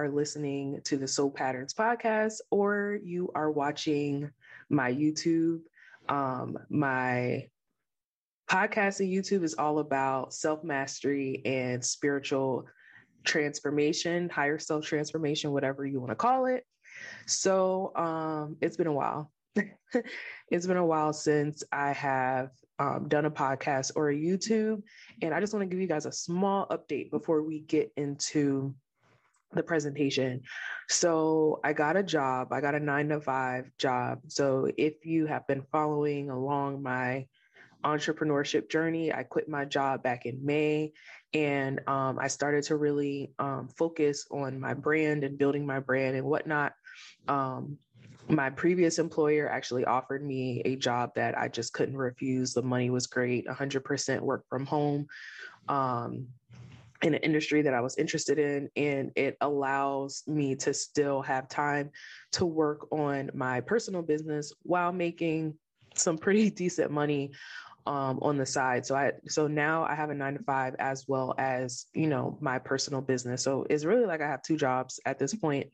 are listening to the Soul Patterns podcast, or you are watching my YouTube. Um, my podcast and YouTube is all about self mastery and spiritual transformation, higher self transformation, whatever you want to call it. So um, it's been a while. it's been a while since I have um, done a podcast or a YouTube. And I just want to give you guys a small update before we get into the presentation. So I got a job, I got a nine to five job. So if you have been following along my entrepreneurship journey, I quit my job back in May and um, I started to really um, focus on my brand and building my brand and whatnot. Um, my previous employer actually offered me a job that I just couldn't refuse. The money was great, 100% work from home um, in an industry that I was interested in. And it allows me to still have time to work on my personal business while making some pretty decent money um, on the side. So I so now I have a nine to five as well as you know my personal business. So it's really like I have two jobs at this point.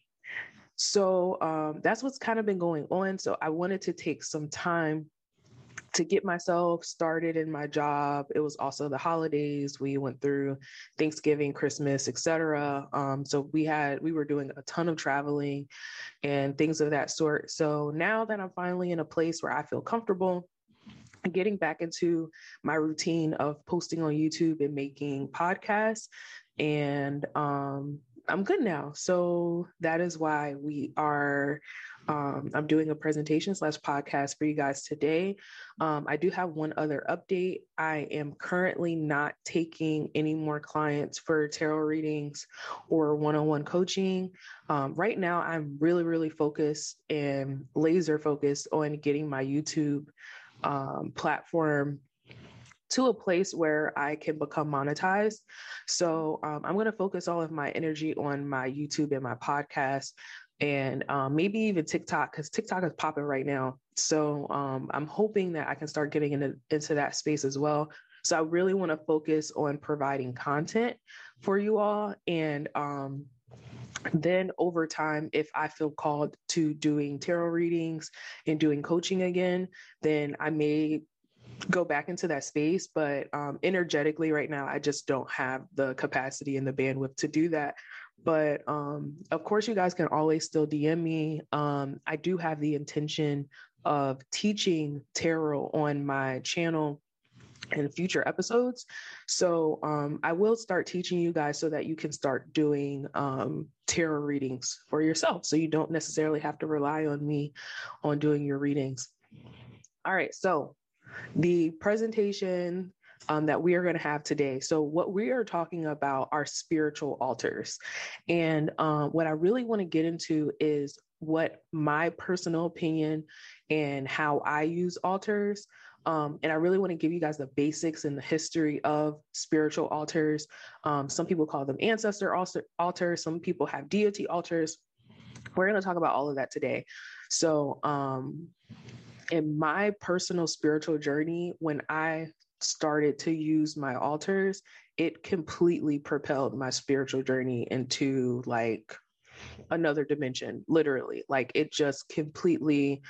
So um, that's what's kind of been going on. So I wanted to take some time to get myself started in my job. It was also the holidays. We went through Thanksgiving, Christmas, etc. Um, so we had we were doing a ton of traveling and things of that sort. So now that I'm finally in a place where I feel comfortable getting back into my routine of posting on YouTube and making podcasts and um I'm good now. So that is why we are. Um, I'm doing a presentation slash podcast for you guys today. Um, I do have one other update. I am currently not taking any more clients for tarot readings or one on one coaching. Um, right now, I'm really, really focused and laser focused on getting my YouTube um, platform to a place where I can become monetized. So um, I'm going to focus all of my energy on my YouTube and my podcast and um, maybe even TikTok because TikTok is popping right now. So um, I'm hoping that I can start getting into, into that space as well. So I really want to focus on providing content for you all. And um, then over time, if I feel called to doing tarot readings and doing coaching again, then I may go back into that space. But um, energetically, right now, I just don't have the capacity and the bandwidth to do that. But um, of course, you guys can always still DM me. Um, I do have the intention of teaching tarot on my channel in future episodes. So um, I will start teaching you guys so that you can start doing um, tarot readings for yourself. So you don't necessarily have to rely on me on doing your readings. All right. So the presentation um, that we are going to have today. So, what we are talking about are spiritual altars. And um, what I really want to get into is what my personal opinion and how I use altars. Um, and I really want to give you guys the basics and the history of spiritual altars. Um, some people call them ancestor altars, some people have deity altars. We're going to talk about all of that today. So, um, in my personal spiritual journey, when I started to use my altars, it completely propelled my spiritual journey into like another dimension, literally. Like it just completely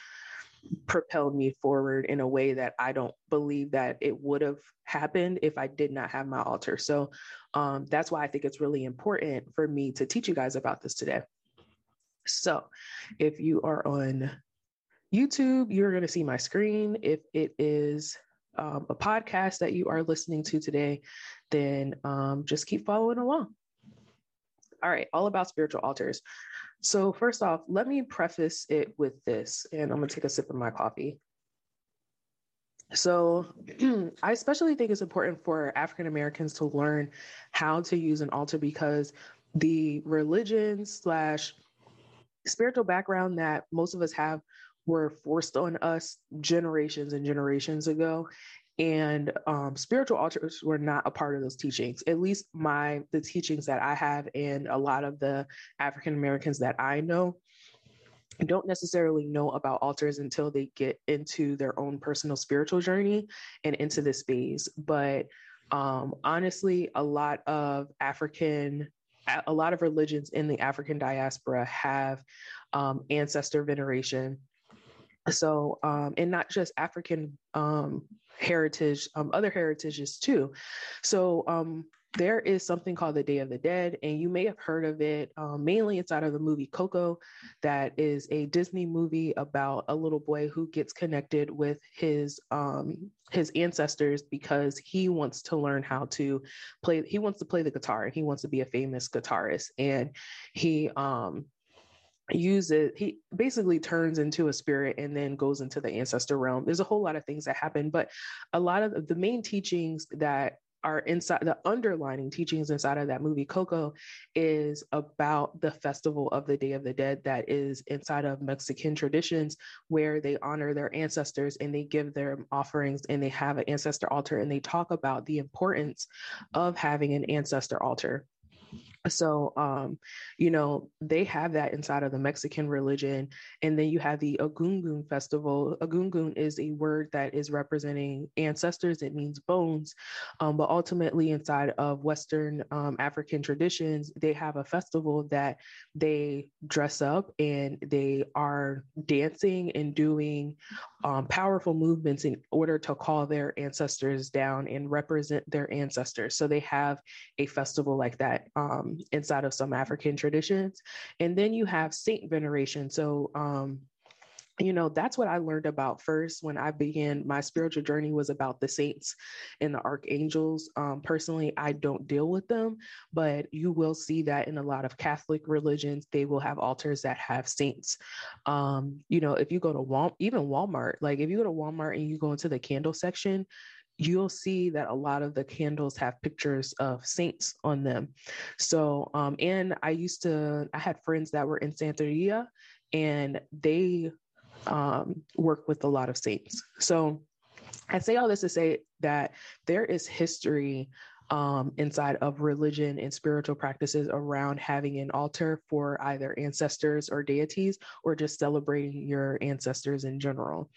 propelled me forward in a way that I don't believe that it would have happened if I did not have my altar. So um, that's why I think it's really important for me to teach you guys about this today. So if you are on YouTube, you're going to see my screen. If it is um, a podcast that you are listening to today, then um, just keep following along. All right, all about spiritual altars. So, first off, let me preface it with this, and I'm to take a sip of my coffee. So, I especially think it's important for African Americans to learn how to use an altar because the religion slash spiritual background that most of us have were forced on us generations and generations ago and um, spiritual altars were not a part of those teachings at least my the teachings that i have and a lot of the african americans that i know don't necessarily know about altars until they get into their own personal spiritual journey and into this space but um, honestly a lot of african a lot of religions in the African diaspora have um, ancestor veneration. So, um, and not just African um, heritage, um, other heritages too. So, um, there is something called the Day of the Dead, and you may have heard of it. Um, mainly, it's out of the movie Coco, that is a Disney movie about a little boy who gets connected with his um, his ancestors because he wants to learn how to play. He wants to play the guitar, and he wants to be a famous guitarist. And he um, uses he basically turns into a spirit and then goes into the ancestor realm. There's a whole lot of things that happen but a lot of the main teachings that are inside the underlining teachings inside of that movie Coco is about the festival of the Day of the Dead that is inside of Mexican traditions where they honor their ancestors and they give their offerings and they have an ancestor altar and they talk about the importance of having an ancestor altar so um you know they have that inside of the mexican religion and then you have the Egungun festival. Egungun is a word that is representing ancestors. It means bones um, but ultimately inside of western um, african traditions they have a festival that they dress up and they are dancing and doing um, powerful movements in order to call their ancestors down and represent their ancestors. So they have a festival like that um, inside of some African traditions. And then you have saint veneration. So, um, you know that's what i learned about first when i began my spiritual journey was about the saints and the archangels um, personally i don't deal with them but you will see that in a lot of catholic religions they will have altars that have saints um, you know if you go to Wal- even walmart like if you go to walmart and you go into the candle section you'll see that a lot of the candles have pictures of saints on them. So, um, and I used to, I had friends that were in Santeria and they um, work with a lot of saints. So I say all this to say that there is history um, inside of religion and spiritual practices around having an altar for either ancestors or deities or just celebrating your ancestors in general.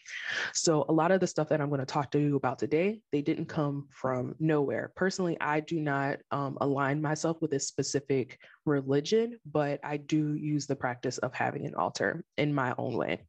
So, a lot of the stuff that I'm going to talk to you about today, they didn't come from nowhere. Personally, I do not um, align myself with a specific religion, but I do use the practice of having an altar in my own way.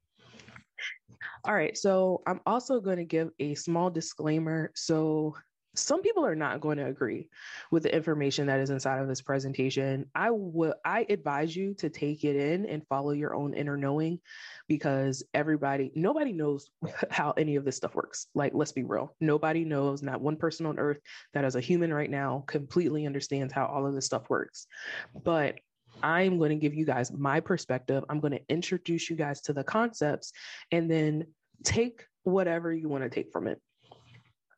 All right, so I'm also going to give a small disclaimer. So, some people are not going to agree with the information that is inside of this presentation. I will I advise you to take it in and follow your own inner knowing because everybody nobody knows how any of this stuff works. Like let's be real. Nobody knows, not one person on earth that as a human right now completely understands how all of this stuff works. But I'm going to give you guys my perspective. I'm going to introduce you guys to the concepts and then take whatever you want to take from it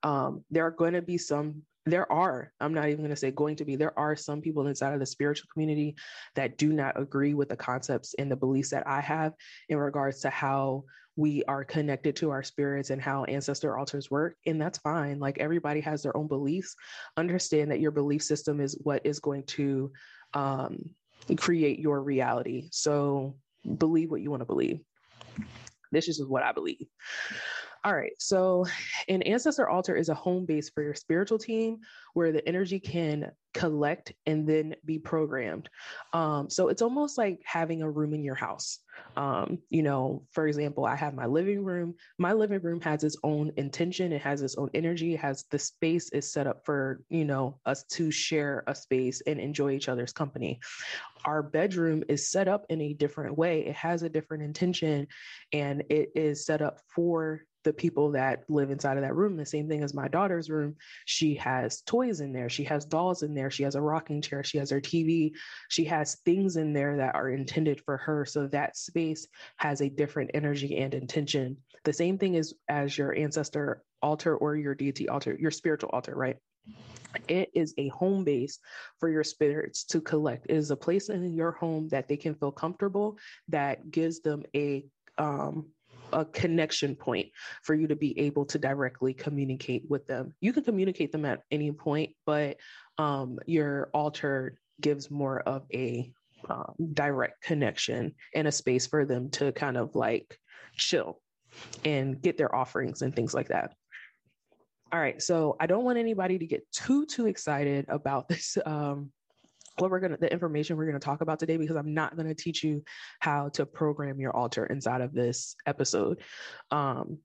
um, there are going to be some there are i'm not even going to say going to be there are some people inside of the spiritual community that do not agree with the concepts and the beliefs that i have in regards to how we are connected to our spirits and how ancestor altars work and that's fine. Like everybody has their own beliefs. Understand that your belief system is what is going to um, create your reality. So believe what you want to believe this is just what i believe all right. So, an ancestor altar is a home base for your spiritual team where the energy can collect and then be programmed. Um, so, it's almost like having a room in your house. Um, you know, for example, I have my living room. My living room has its own intention, it has its own energy, it has the space is set up for, you know, us to share a space and enjoy each other's company. Our bedroom is set up in a different way, it has a different intention, and it is set up for the people that live inside of that room. The same thing as my daughter's room. She has toys in there. She has dolls in there. She has a rocking chair. She has her TV. She has things in there that are intended for her. So that space has a different energy and intention. The same thing is as your ancestor altar or your deity altar, your spiritual altar, right? It is a home base for your spirits to collect. It is a place in your home that they can feel comfortable, that gives them a um, a connection point for you to be able to directly communicate with them. You can communicate them at any point, but um, your altar gives more of a um, direct connection and a space for them to kind of like chill and get their offerings and things like that. All right, so I don't want anybody to get too too excited about this um, what we're going to the information we're going to talk about today because i'm not going to teach you how to program your altar inside of this episode. Um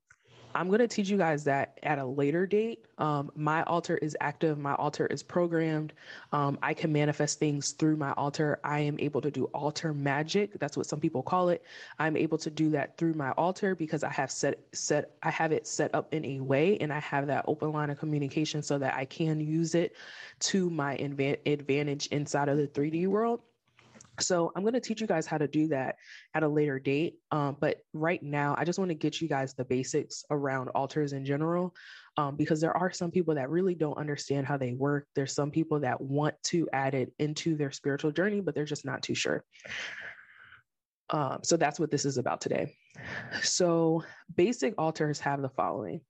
I'm going to teach you guys that at a later date. Um, my altar is active, my altar is programmed. Um, I can manifest things through my altar. I am able to do altar magic. That's what some people call it. I'm able to do that through my altar because I have set set I have it set up in a way and I have that open line of communication so that I can use it to my adva- advantage inside of the 3D world. So I'm going to teach you guys how to do that at a later date. Um, but right now, I just want to get you guys the basics around altars in general, um, because there are some people that really don't understand how they work. There's some people that want to add it into their spiritual journey, but they're just not too sure. Um, so that's what this is about today. So basic altars have the following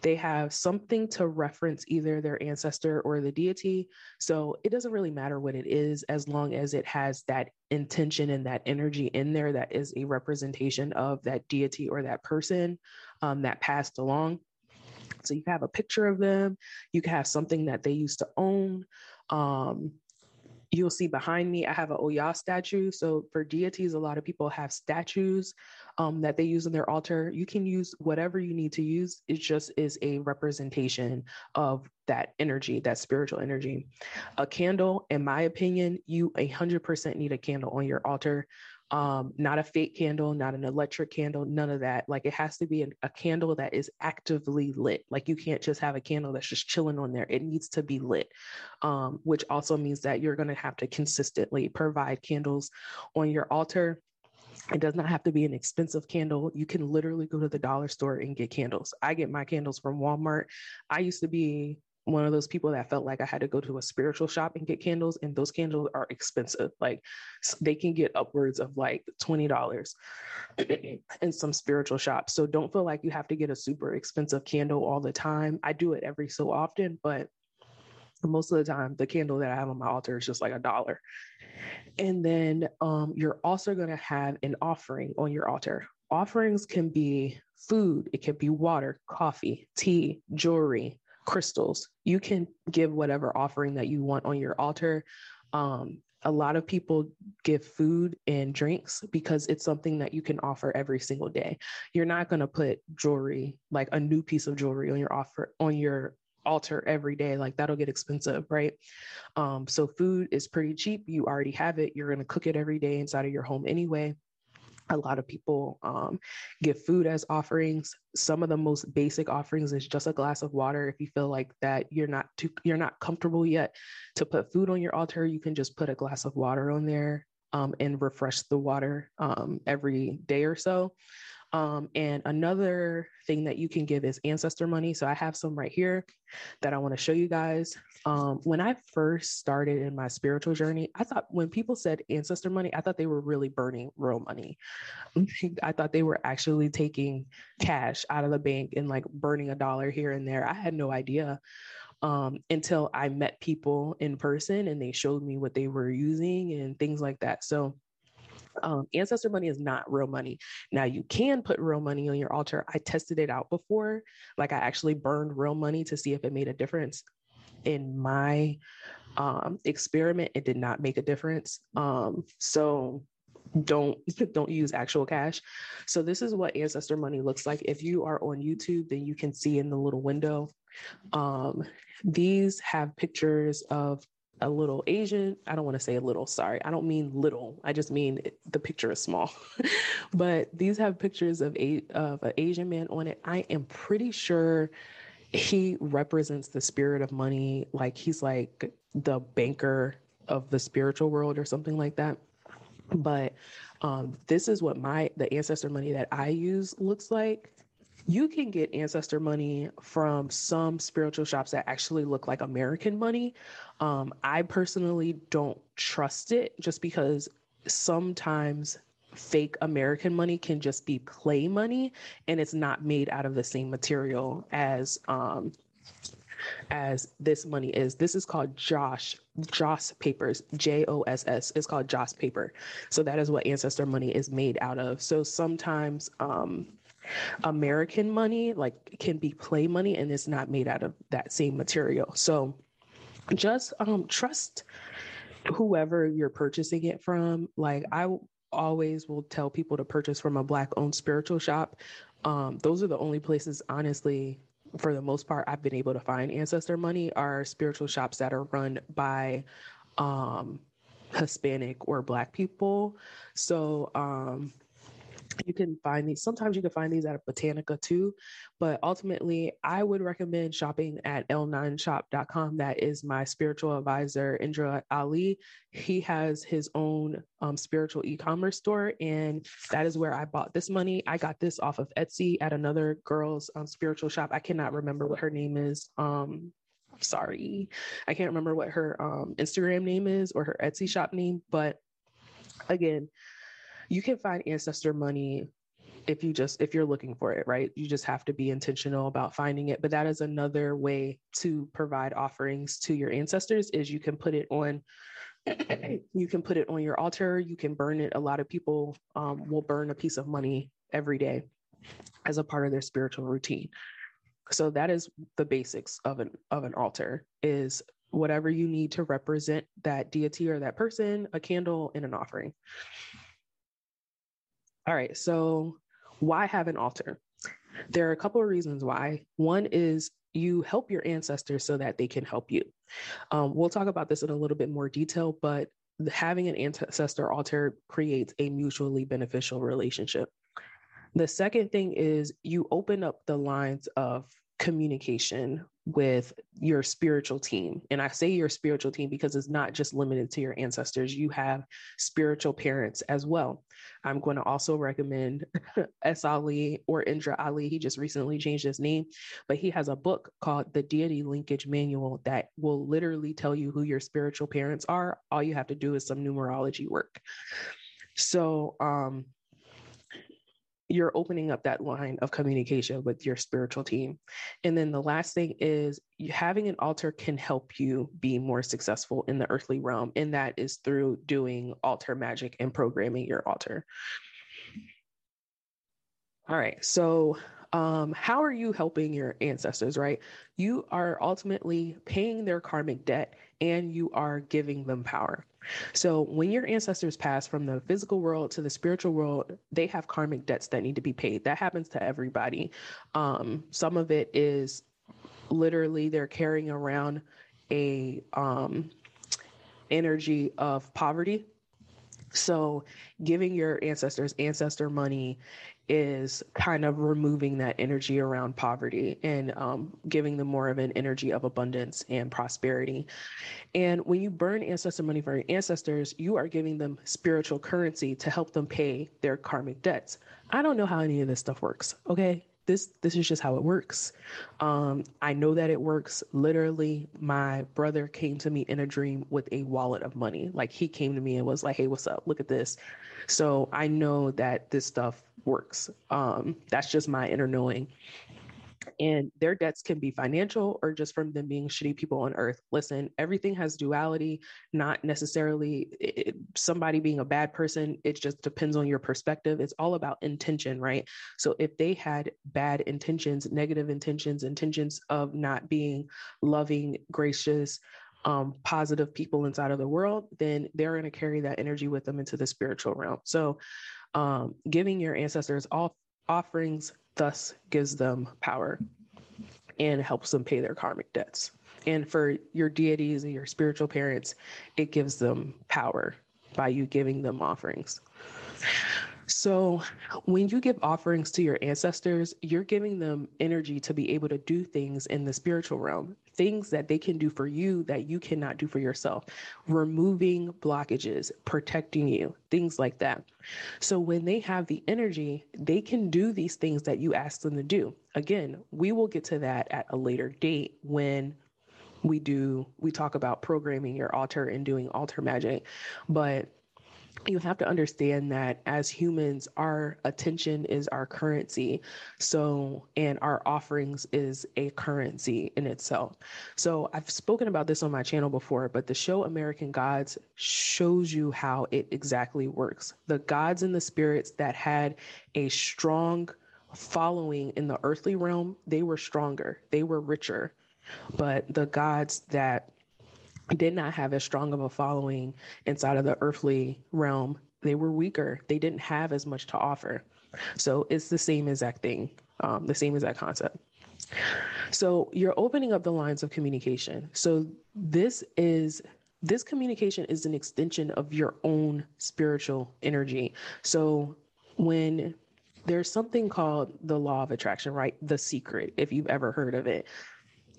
they have something to reference either their ancestor or the deity. So it doesn't really matter what it is as long as it has that intention and that energy in there that is a representation of that deity or that person um, that passed along. So you have a picture of them, you can have something that they used to own. Um, you'll see behind me, I have an Oya statue. So for deities, a lot of people have statues um, that they use in their altar. You can use whatever you need to use. It just is a representation of that energy, that spiritual energy. A candle, in my opinion, you 100% need a candle on your altar. Um, not a fake candle, not an electric candle, none of that. Like it has to be a, a candle that is actively lit. Like you can't just have a candle that's just chilling on there. It needs to be lit, um, which also means that you're going to have to consistently provide candles on your altar it does not have to be an expensive candle. You can literally go to the dollar store and get candles. I get my candles from Walmart. I used to be one of those people that felt like I had to go to a spiritual shop and get candles, and those candles are expensive. Like they can get upwards of like $20 in some spiritual shops. So don't feel like you have to get a super expensive candle all the time. I do it every so often, but most of the time, the candle that I have on my altar is just like a dollar. And then um, you're also going to have an offering on your altar. Offerings can be food, it can be water, coffee, tea, jewelry, crystals. You can give whatever offering that you want on your altar. Um, a lot of people give food and drinks because it's something that you can offer every single day. You're not going to put jewelry, like a new piece of jewelry on your offer on your altar every day like that'll get expensive right? Um, so food is pretty cheap you already have it you're going to cook it every day inside of your home anyway. A lot of people um, give food as offerings. Some of the most basic offerings is just a glass of water. If you feel like that you're not too you're not comfortable yet to put food on your altar you can just put a glass of water on there um, and refresh the water um, every day or so um, and another thing that you can give is ancestor money. So I have some right here that I want to show you guys. Um, when I first started in my spiritual journey, I thought when people said ancestor money, I thought they were really burning real money. I thought they were actually taking cash out of the bank and like burning a dollar here and there. I had no idea um, until I met people in person and they showed me what they were using and things like that. So um, ancestor money is not real money. Now you can put real money on your altar. I tested it out before. Like I actually burned real money to see if it made a difference. In my um, experiment, it did not make a difference. Um, so don't don't use actual cash. So this is what ancestor money looks like. If you are on YouTube, then you can see in the little window. Um, these have pictures of a little Asian. I don't want to say a little, sorry. I don't mean little. I just mean it, the picture is small. but these have pictures of a of an Asian man on it. I am pretty sure he represents the spirit of money. Like he's like the banker of the spiritual world or something like that. But um, this is what my the ancestor money that I use looks like you can get ancestor money from some spiritual shops that actually look like American money. Um, I personally don't trust it just because sometimes fake American money can just be play money and it's not made out of the same material as um, as this money is. This is called Josh, Joss papers, J O S S. It's called Joss paper. So that is what ancestor money is made out of. So sometimes um, American money like can be play money and it's not made out of that same material. So just um, trust whoever you're purchasing it from, like I always will tell people to purchase from a black owned spiritual shop. Um, those are the only places, honestly, for the most part, I've been able to find ancestor money are spiritual shops that are run by um, Hispanic or Black people. So um, you can find these. Sometimes you can find these at a Botanica too, but ultimately, I would recommend shopping at l9shop.com. That is my spiritual advisor, Indra Ali. He has his own um, spiritual e commerce store, and that is where I bought this money. I got this off of Etsy at another girl's um, spiritual shop. I cannot remember what her name is. Um, sorry, I can't remember what her um, Instagram name is or her Etsy shop name, but again, you can find ancestor money if you just if you're looking for it right? You just have to be intentional about finding it. But that is another way to provide offerings to your ancestors is you can put it on you can put it on your altar. You can burn it. A lot of people um, will burn a piece of money every day as a part of their spiritual routine. So that is the basics of an of an altar is whatever you need to represent that deity or that person a candle and an offering all right, so why have an altar? There are a couple of reasons why. One is you help your ancestors so that they can help you. Um, we'll talk about this in a little bit more detail, but having an ancestor altar creates a mutually beneficial relationship. The second thing is you open up the lines of communication with your spiritual team. And I say your spiritual team because it's not just limited to your ancestors. You have spiritual parents as well. I'm going to also recommend S. Ali or Indra Ali. He just recently changed his name, but he has a book called The Deity Linkage Manual that will literally tell you who your spiritual parents are. All you have to do is some numerology work. So, um, you're opening up that line of communication with your spiritual team. And then the last thing is having an altar can help you be more successful in the earthly realm. And that is through doing altar magic and programming your altar. All right. So, um, how are you helping your ancestors, right? You are ultimately paying their karmic debt and you are giving them power. So when your ancestors pass from the physical world to the spiritual world, they have karmic debts that need to be paid. That happens to everybody. Um, some of it is literally they're carrying around a um, energy of poverty. So giving your ancestors ancestor money is kind of removing that energy around poverty and um, giving them more of an energy of abundance and prosperity. And when you burn ancestor money for your ancestors, you are giving them spiritual currency to help them pay their karmic debts. I don't know how any of this stuff works, okay? This this is just how it works. Um, I know that it works. Literally, my brother came to me in a dream with a wallet of money. Like he came to me and was like, "Hey, what's up? Look at this." So I know that this stuff works. Um, that's just my inner knowing. And their debts can be financial or just from them being shitty people on earth. Listen, everything has duality, not necessarily it, somebody being a bad person. It just depends on your perspective. It's all about intention, right? So if they had bad intentions, negative intentions, intentions of not being loving, gracious, um, positive people inside of the world, then they're going to carry that energy with them into the spiritual realm. So, um, giving your ancestors all offerings thus gives them power and helps them pay their karmic debts. And for your deities and your spiritual parents, it gives them power by you giving them offerings. So, when you give offerings to your ancestors, you're giving them energy to be able to do things in the spiritual realm, things that they can do for you that you cannot do for yourself, removing blockages, protecting you, things like that. So, when they have the energy, they can do these things that you ask them to do. Again, we will get to that at a later date when we do we talk about programming your altar and doing altar magic but you have to understand that as humans, our attention is our currency. So, and our offerings is a currency in itself. So, I've spoken about this on my channel before, but the show American Gods shows you how it exactly works. The gods and the spirits that had a strong following in the earthly realm, they were stronger, they were richer. But the gods that did not have as strong of a following inside of the earthly realm. They were weaker. They didn't have as much to offer. So it's the same exact thing, um, the same exact concept. So you're opening up the lines of communication. So this is this communication is an extension of your own spiritual energy. So when there's something called the law of attraction, right? The secret, if you've ever heard of it.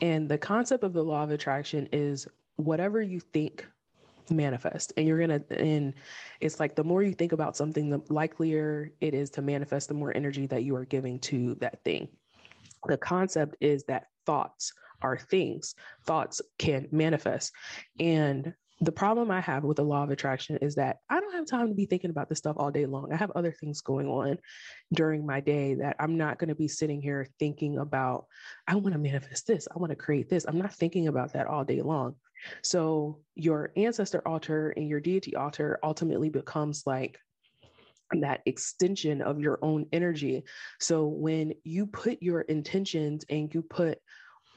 And the concept of the law of attraction is whatever you think manifest and you're gonna and it's like the more you think about something the likelier it is to manifest the more energy that you are giving to that thing the concept is that thoughts are things thoughts can manifest and the problem I have with the law of attraction is that I don't have time to be thinking about this stuff all day long. I have other things going on during my day that I'm not going to be sitting here thinking about, I want to manifest this, I want to create this. I'm not thinking about that all day long. So your ancestor altar and your deity altar ultimately becomes like that extension of your own energy. So when you put your intentions and you put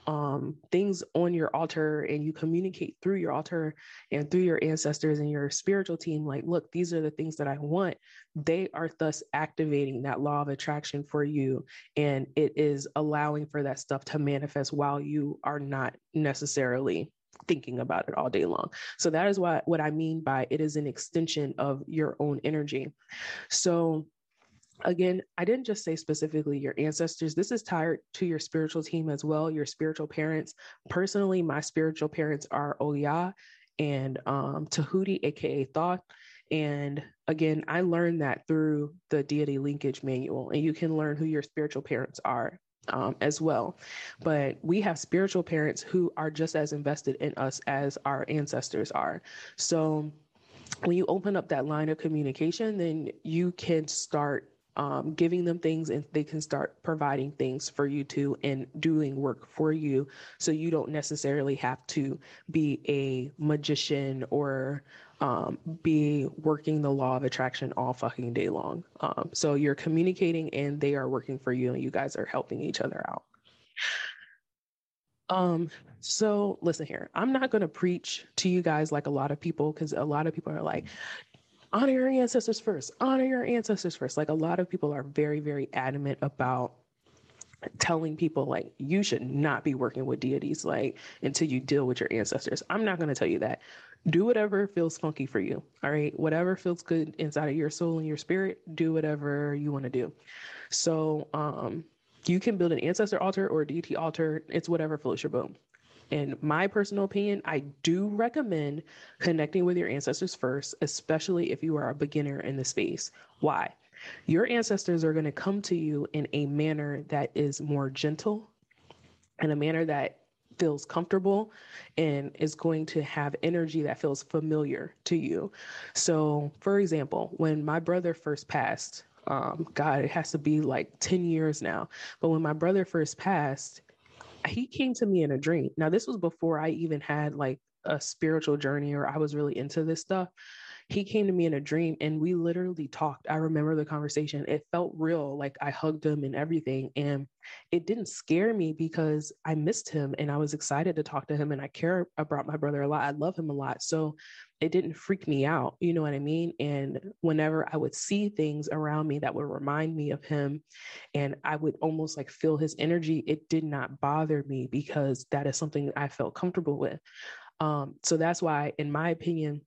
um, things on your altar and you communicate through your altar and through your ancestors and your spiritual team, like, look, these are the things that I want, they are thus activating that law of attraction for you. And it is allowing for that stuff to manifest while you are not necessarily thinking about it all day long. So that is what what I mean by it is an extension of your own energy. So again, I didn't just say specifically your ancestors. This is tied to your spiritual team as well, your spiritual parents. Personally, my spiritual parents are Oya and um, Tahuti, aka Thoth. And again, I learned that through the deity linkage manual, and you can learn who your spiritual parents are um, as well. But we have spiritual parents who are just as invested in us as our ancestors are. So when you open up that line of communication, then you can start um, giving them things and they can start providing things for you too and doing work for you so you don't necessarily have to be a magician or um, be working the law of attraction all fucking day long. Um, so you're communicating and they are working for you and you guys are helping each other out. Um, so listen here, I'm not going to preach to you guys like a lot of people because a lot of people are like, honor your ancestors first, honor your ancestors first. Like a lot of people are very, very adamant about telling people like you should not be working with deities like until you deal with your ancestors. I'm not going to tell you that do whatever feels funky for you. All right. Whatever feels good inside of your soul and your spirit, do whatever you want to do. So, um, you can build an ancestor altar or a deity altar. It's whatever floats your boat. In my personal opinion, I do recommend connecting with your ancestors first, especially if you are a beginner in the space. Why? Your ancestors are going to come to you in a manner that is more gentle, in a manner that feels comfortable and is going to have energy that feels familiar to you. So, for example, when my brother first passed, um, God, it has to be like 10 years now, but when my brother first passed, he came to me in a dream. Now, this was before I even had like a spiritual journey or I was really into this stuff he came to me in a dream and we literally talked. I remember the conversation. It felt real. Like I hugged him and everything. And it didn't scare me because I missed him and I was excited to talk to him and I care about my brother a lot. I love him a lot. So it didn't freak me out. You know what I mean? And whenever I would see things around me that would remind me of him and I would almost like feel his energy, it did not bother me because that is something I felt comfortable with. Um, so that's why, in my opinion,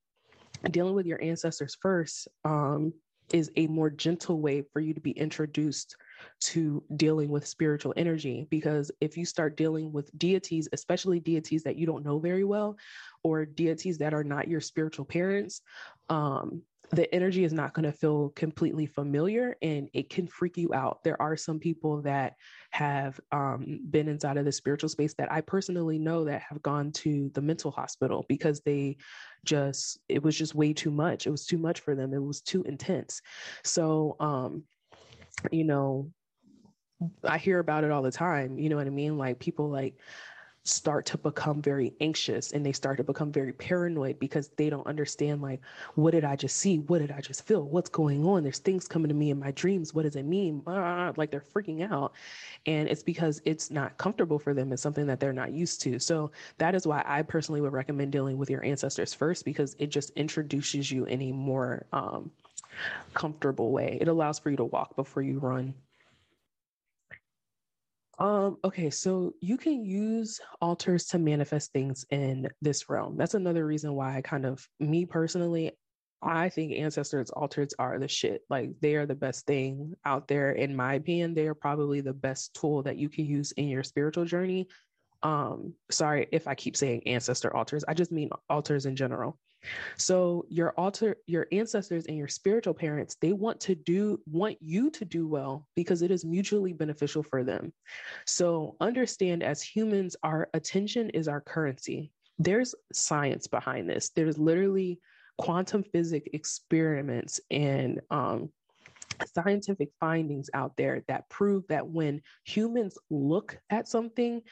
dealing with your ancestors first um, is a more gentle way for you to be introduced to dealing with spiritual energy. Because if you start dealing with deities, especially deities that you don't know very well, or deities that are not your spiritual parents, um, the energy is not going to feel completely familiar and it can freak you out. There are some people that have um, been inside of the spiritual space that I personally know that have gone to the mental hospital because they just, it was just way too much. It was too much for them. It was too intense. So, um, you know, I hear about it all the time. You know what I mean? Like people like, start to become very anxious and they start to become very paranoid because they don't understand like what did i just see? What did i just feel? What's going on? There's things coming to me in my dreams. What does it mean? Ah, like they're freaking out. And it's because it's not comfortable for them. It's something that they're not used to. So that is why i personally would recommend dealing with your ancestors first because it just introduces you in a more um, comfortable way. It allows for you to walk before you run um, okay, so you can use altars to manifest things in this realm. That's another reason why I kind of, me personally, I think ancestors altars are the shit. Like they are the best thing out there. In my opinion, they are probably the best tool that you can use in your spiritual journey. Um, sorry if I keep saying ancestor altars. I just mean altars in general. So your altar, your ancestors and your spiritual parents, they want to do want you to do well because it is mutually beneficial for them. So understand as humans, our attention is our currency. There's science behind this. There's literally quantum physics experiments and um, scientific findings out there that prove that when humans look at something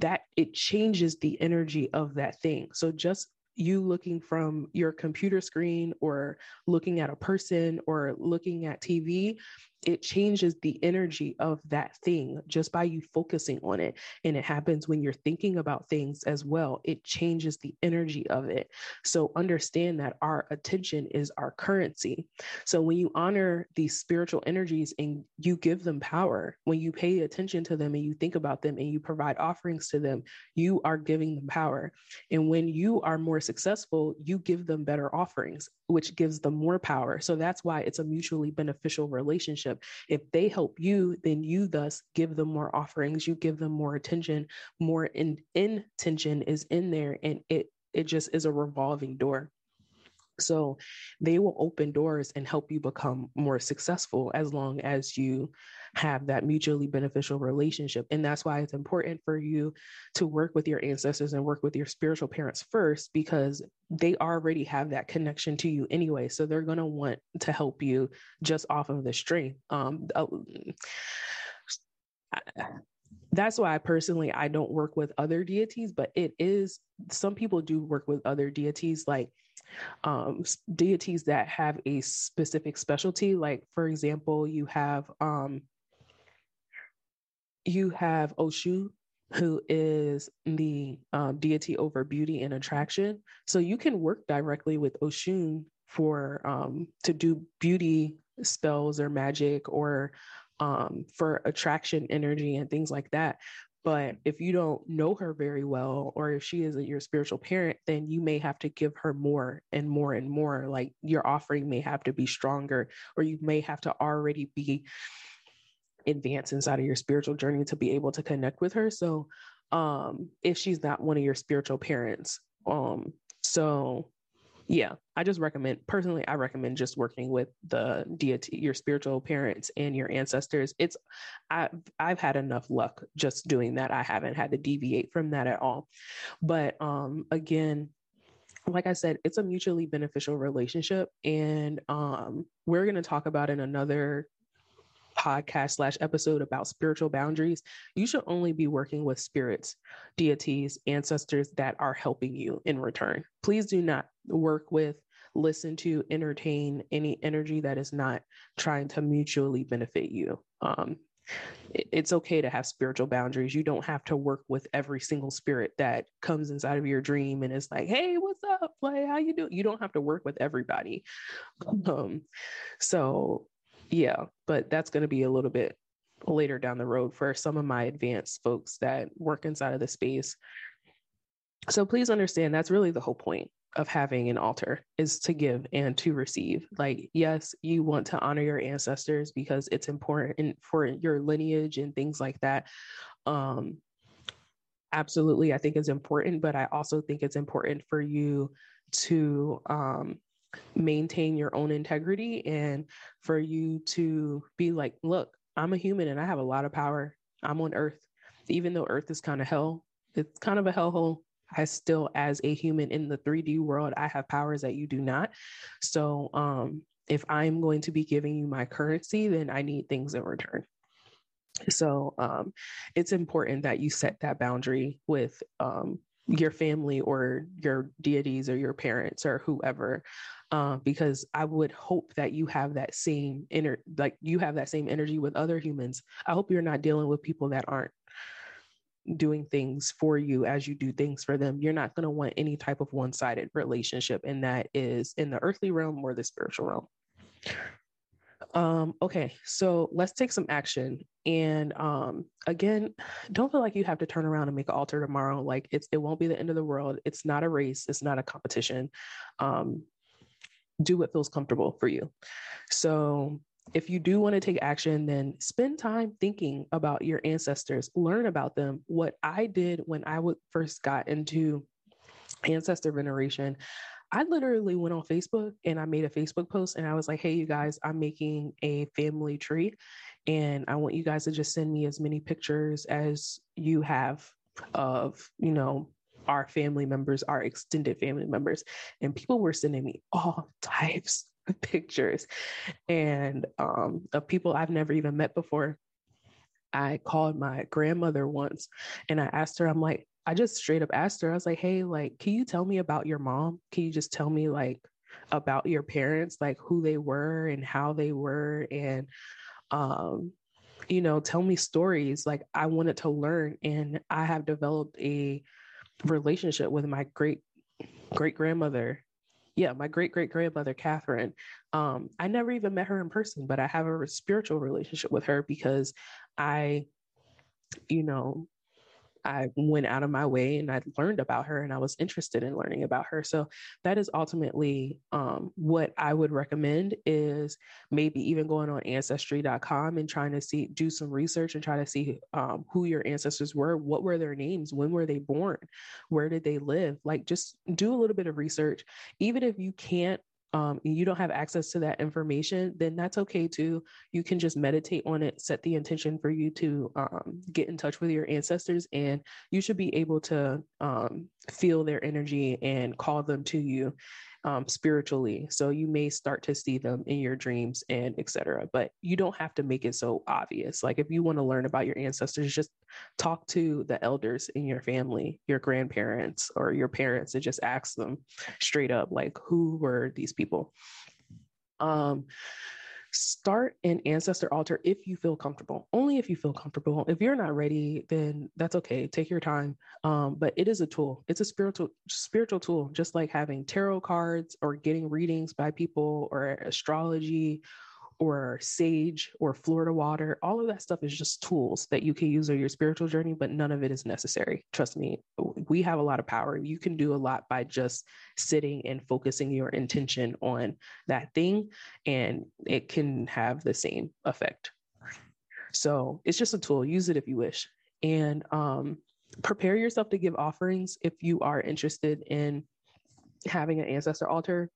that it changes the energy of that thing. So just you looking from your computer screen or looking at a person or looking at TV it changes the energy of that thing just by you focusing on it. And it happens when you're thinking about things as well. It changes the energy of it. So understand that our attention is our currency. So when you honor these spiritual energies and you give them power, when you pay attention to them and you think about them and you provide offerings to them, you are giving them power. And when you are more successful, you give them better offerings, which gives them more power. So that's why it's a mutually beneficial relationship. If they help you, then you thus give them more offerings, you give them more attention, more in, intention is in there, and it it just is a revolving door. So they will open doors and help you become more successful as long as you have that mutually beneficial relationship. And that's why it's important for you to work with your ancestors and work with your spiritual parents first, because they already have that connection to you anyway. So they're going to want to help you just off of the string. Um, uh, that's why I personally I don't work with other deities, but it is some people do work with other deities like um, deities that have a specific specialty. Like for example, you have um, you have Oshun, who is the um, deity over beauty and attraction. So you can work directly with Oshun for um, to do beauty spells or magic or um, for attraction energy and things like that. But if you don't know her very well, or if she isn't your spiritual parent, then you may have to give her more and more and more. Like your offering may have to be stronger, or you may have to already be advance inside of your spiritual journey to be able to connect with her. So um if she's not one of your spiritual parents. Um so yeah, I just recommend personally I recommend just working with the deity, your spiritual parents and your ancestors. It's I I've had enough luck just doing that. I haven't had to deviate from that at all. But um again, like I said, it's a mutually beneficial relationship. And um, we're going to talk about in another podcast slash episode about spiritual boundaries, you should only be working with spirits, deities, ancestors that are helping you in return. Please do not work with, listen to, entertain any energy that is not trying to mutually benefit you. Um, it's okay to have spiritual boundaries. You don't have to work with every single spirit that comes inside of your dream and is like, "Hey, what's up? Like, how you doing?" You don't have to work with everybody. Um, so yeah, but that's going to be a little bit later down the road for some of my advanced folks that work inside of the space. So please understand that's really the whole point of having an altar is to give and to receive. Like, yes, you want to honor your ancestors because it's important for your lineage and things like that. Um, absolutely, I think it's important, but I also think it's important for you to um, maintain your own integrity and for you to be like, look, I'm a human and I have a lot of power. I'm on earth. Even though earth is kind of hell, it's kind of a hellhole. I still, as a human in the 3D world, I have powers that you do not. So, um, if I'm going to be giving you my currency, then I need things in return. So um, it's important that you set that boundary with um, your family or your deities or your parents or whoever uh, because i would hope that you have that same inner like you have that same energy with other humans i hope you're not dealing with people that aren't doing things for you as you do things for them you're not going to want any type of one-sided relationship and that is in the earthly realm or the spiritual realm um, okay, so let's take some action. And um, again, don't feel like you have to turn around and make an altar tomorrow. Like it's it won't be the end of the world. It's not a race. It's not a competition. Um, do what feels comfortable for you. So if you do want to take action, then spend time thinking about your ancestors, learn about them. What I did when I would first got into ancestor veneration, I literally went on Facebook and I made a Facebook post and I was like, hey, you guys, I'm making a family tree and I want you guys to just send me as many pictures as you have of, you know, our family members, our extended family members. And people were sending me all types of pictures and um, of people I've never even met before. I called my grandmother once and I asked her, I'm like, I just straight up asked her, I was like, hey, like, can you tell me about your mom? Can you just tell me like about your parents, like who they were and how they were and um, you know, tell me stories. Like I wanted to learn and I have developed a relationship with my great great grandmother. Yeah, my great great grandmother, Catherine. Um, I never even met her in person, but I have a spiritual relationship with her because I, you know, I went out of my way and I learned about her and I was interested in learning about her. So that is ultimately um, what I would recommend is maybe even going on ancestry.com and trying to see, do some research and try to see um, who your ancestors were, what were their names, when were they born, where did they live? Like just do a little bit of research. Even if you can't um, and you don't have access to that information, then that's okay too. You can just meditate on it, set the intention for you to um, get in touch with your ancestors, and you should be able to um, feel their energy and call them to you um, spiritually. So you may start to see them in your dreams and etc. But you don't have to make it so obvious. Like if you want to learn about your ancestors, just talk to the elders in your family, your grandparents or your parents, and just ask them straight up, like, who were these people? Um, start an ancestor altar if you feel comfortable only if you feel comfortable. If you're not ready then that's okay take your time. Um, but it is a tool it's a spiritual spiritual tool just like having tarot cards or getting readings by people or astrology or sage or Florida water, all of that stuff is just tools that you can use on your spiritual journey, but none of it is necessary. Trust me, we have a lot of power. You can do a lot by just sitting and focusing your intention on that thing, and it can have the same effect. So it's just a tool. Use it if you wish. And um, prepare yourself to give offerings if you are interested in having an ancestor altar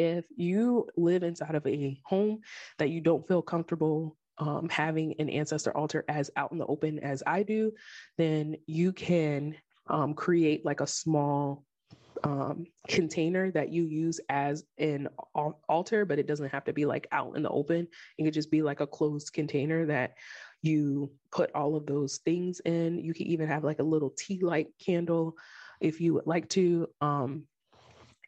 if you live inside of a home that you don't feel comfortable um, having an ancestor altar as out in the open as I do, then you can um, create like a small um, container that you use as an altar, but it doesn't have to be like out in the open. It could just be like a closed container that you put all of those things in. You can even have like a little tea light candle if you would like to. Um,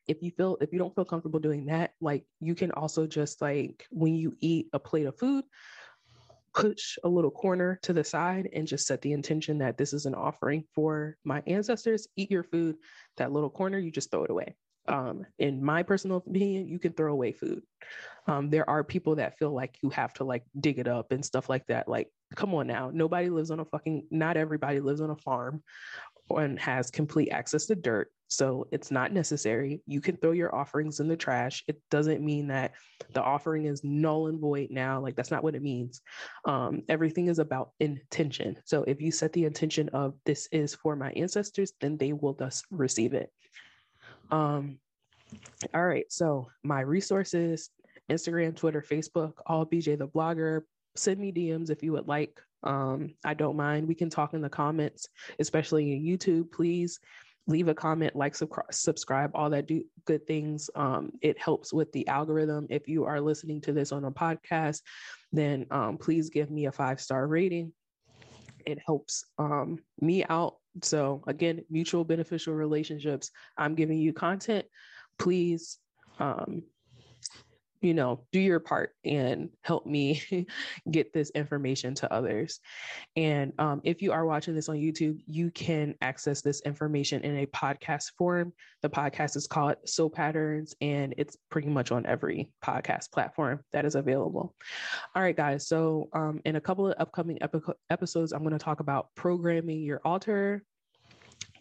if you feel if you don't feel comfortable doing that like you can also just like when you eat a plate of food push a little corner to the side and just set the intention that this is an offering for my ancestors. Eat your food that little corner you just throw it away. Um, in my personal opinion you can throw away food. Um, there are people that feel like you have to like dig it up and stuff like that. Like come on now. Nobody lives on a fucking not everybody lives on a farm and has complete access to dirt. So it's not necessary. You can throw your offerings in the trash. It doesn't mean that the offering is null and void now. Like that's not what it means. Um, everything is about intention. So if you set the intention of this is for my ancestors, then they will thus receive it. Um, all right. So my resources Instagram, Twitter, Facebook, all BJ the blogger. Send me DMs if you would like. Um, I don't mind. We can talk in the comments, especially in YouTube. Please leave a comment, like, sub- subscribe, all that do good things. Um, it helps with the algorithm. If you are listening to this on a podcast, then um, please give me a five star rating. It helps um, me out. So, again, mutual beneficial relationships. I'm giving you content. Please um, you know, do your part and help me get this information to others. And um, if you are watching this on YouTube, you can access this information in a podcast form. The podcast is called Soul Patterns, and it's pretty much on every podcast platform that is available. All right, guys. So, um, in a couple of upcoming epi- episodes, I'm going to talk about programming your altar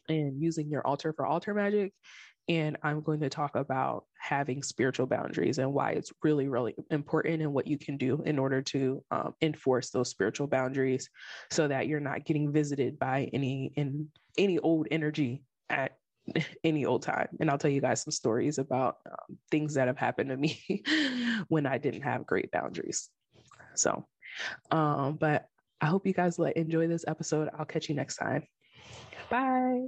and using your altar for altar magic and I'm going to talk about having spiritual boundaries and why it's really, really important and what you can do in order to um, enforce those spiritual boundaries so that you're not getting visited by any in any old energy at any old time. And I'll tell you guys some stories about um, things that have happened to me when I didn't have great boundaries. So, um, but I hope you guys let enjoy this episode. I'll catch you next time. Bye.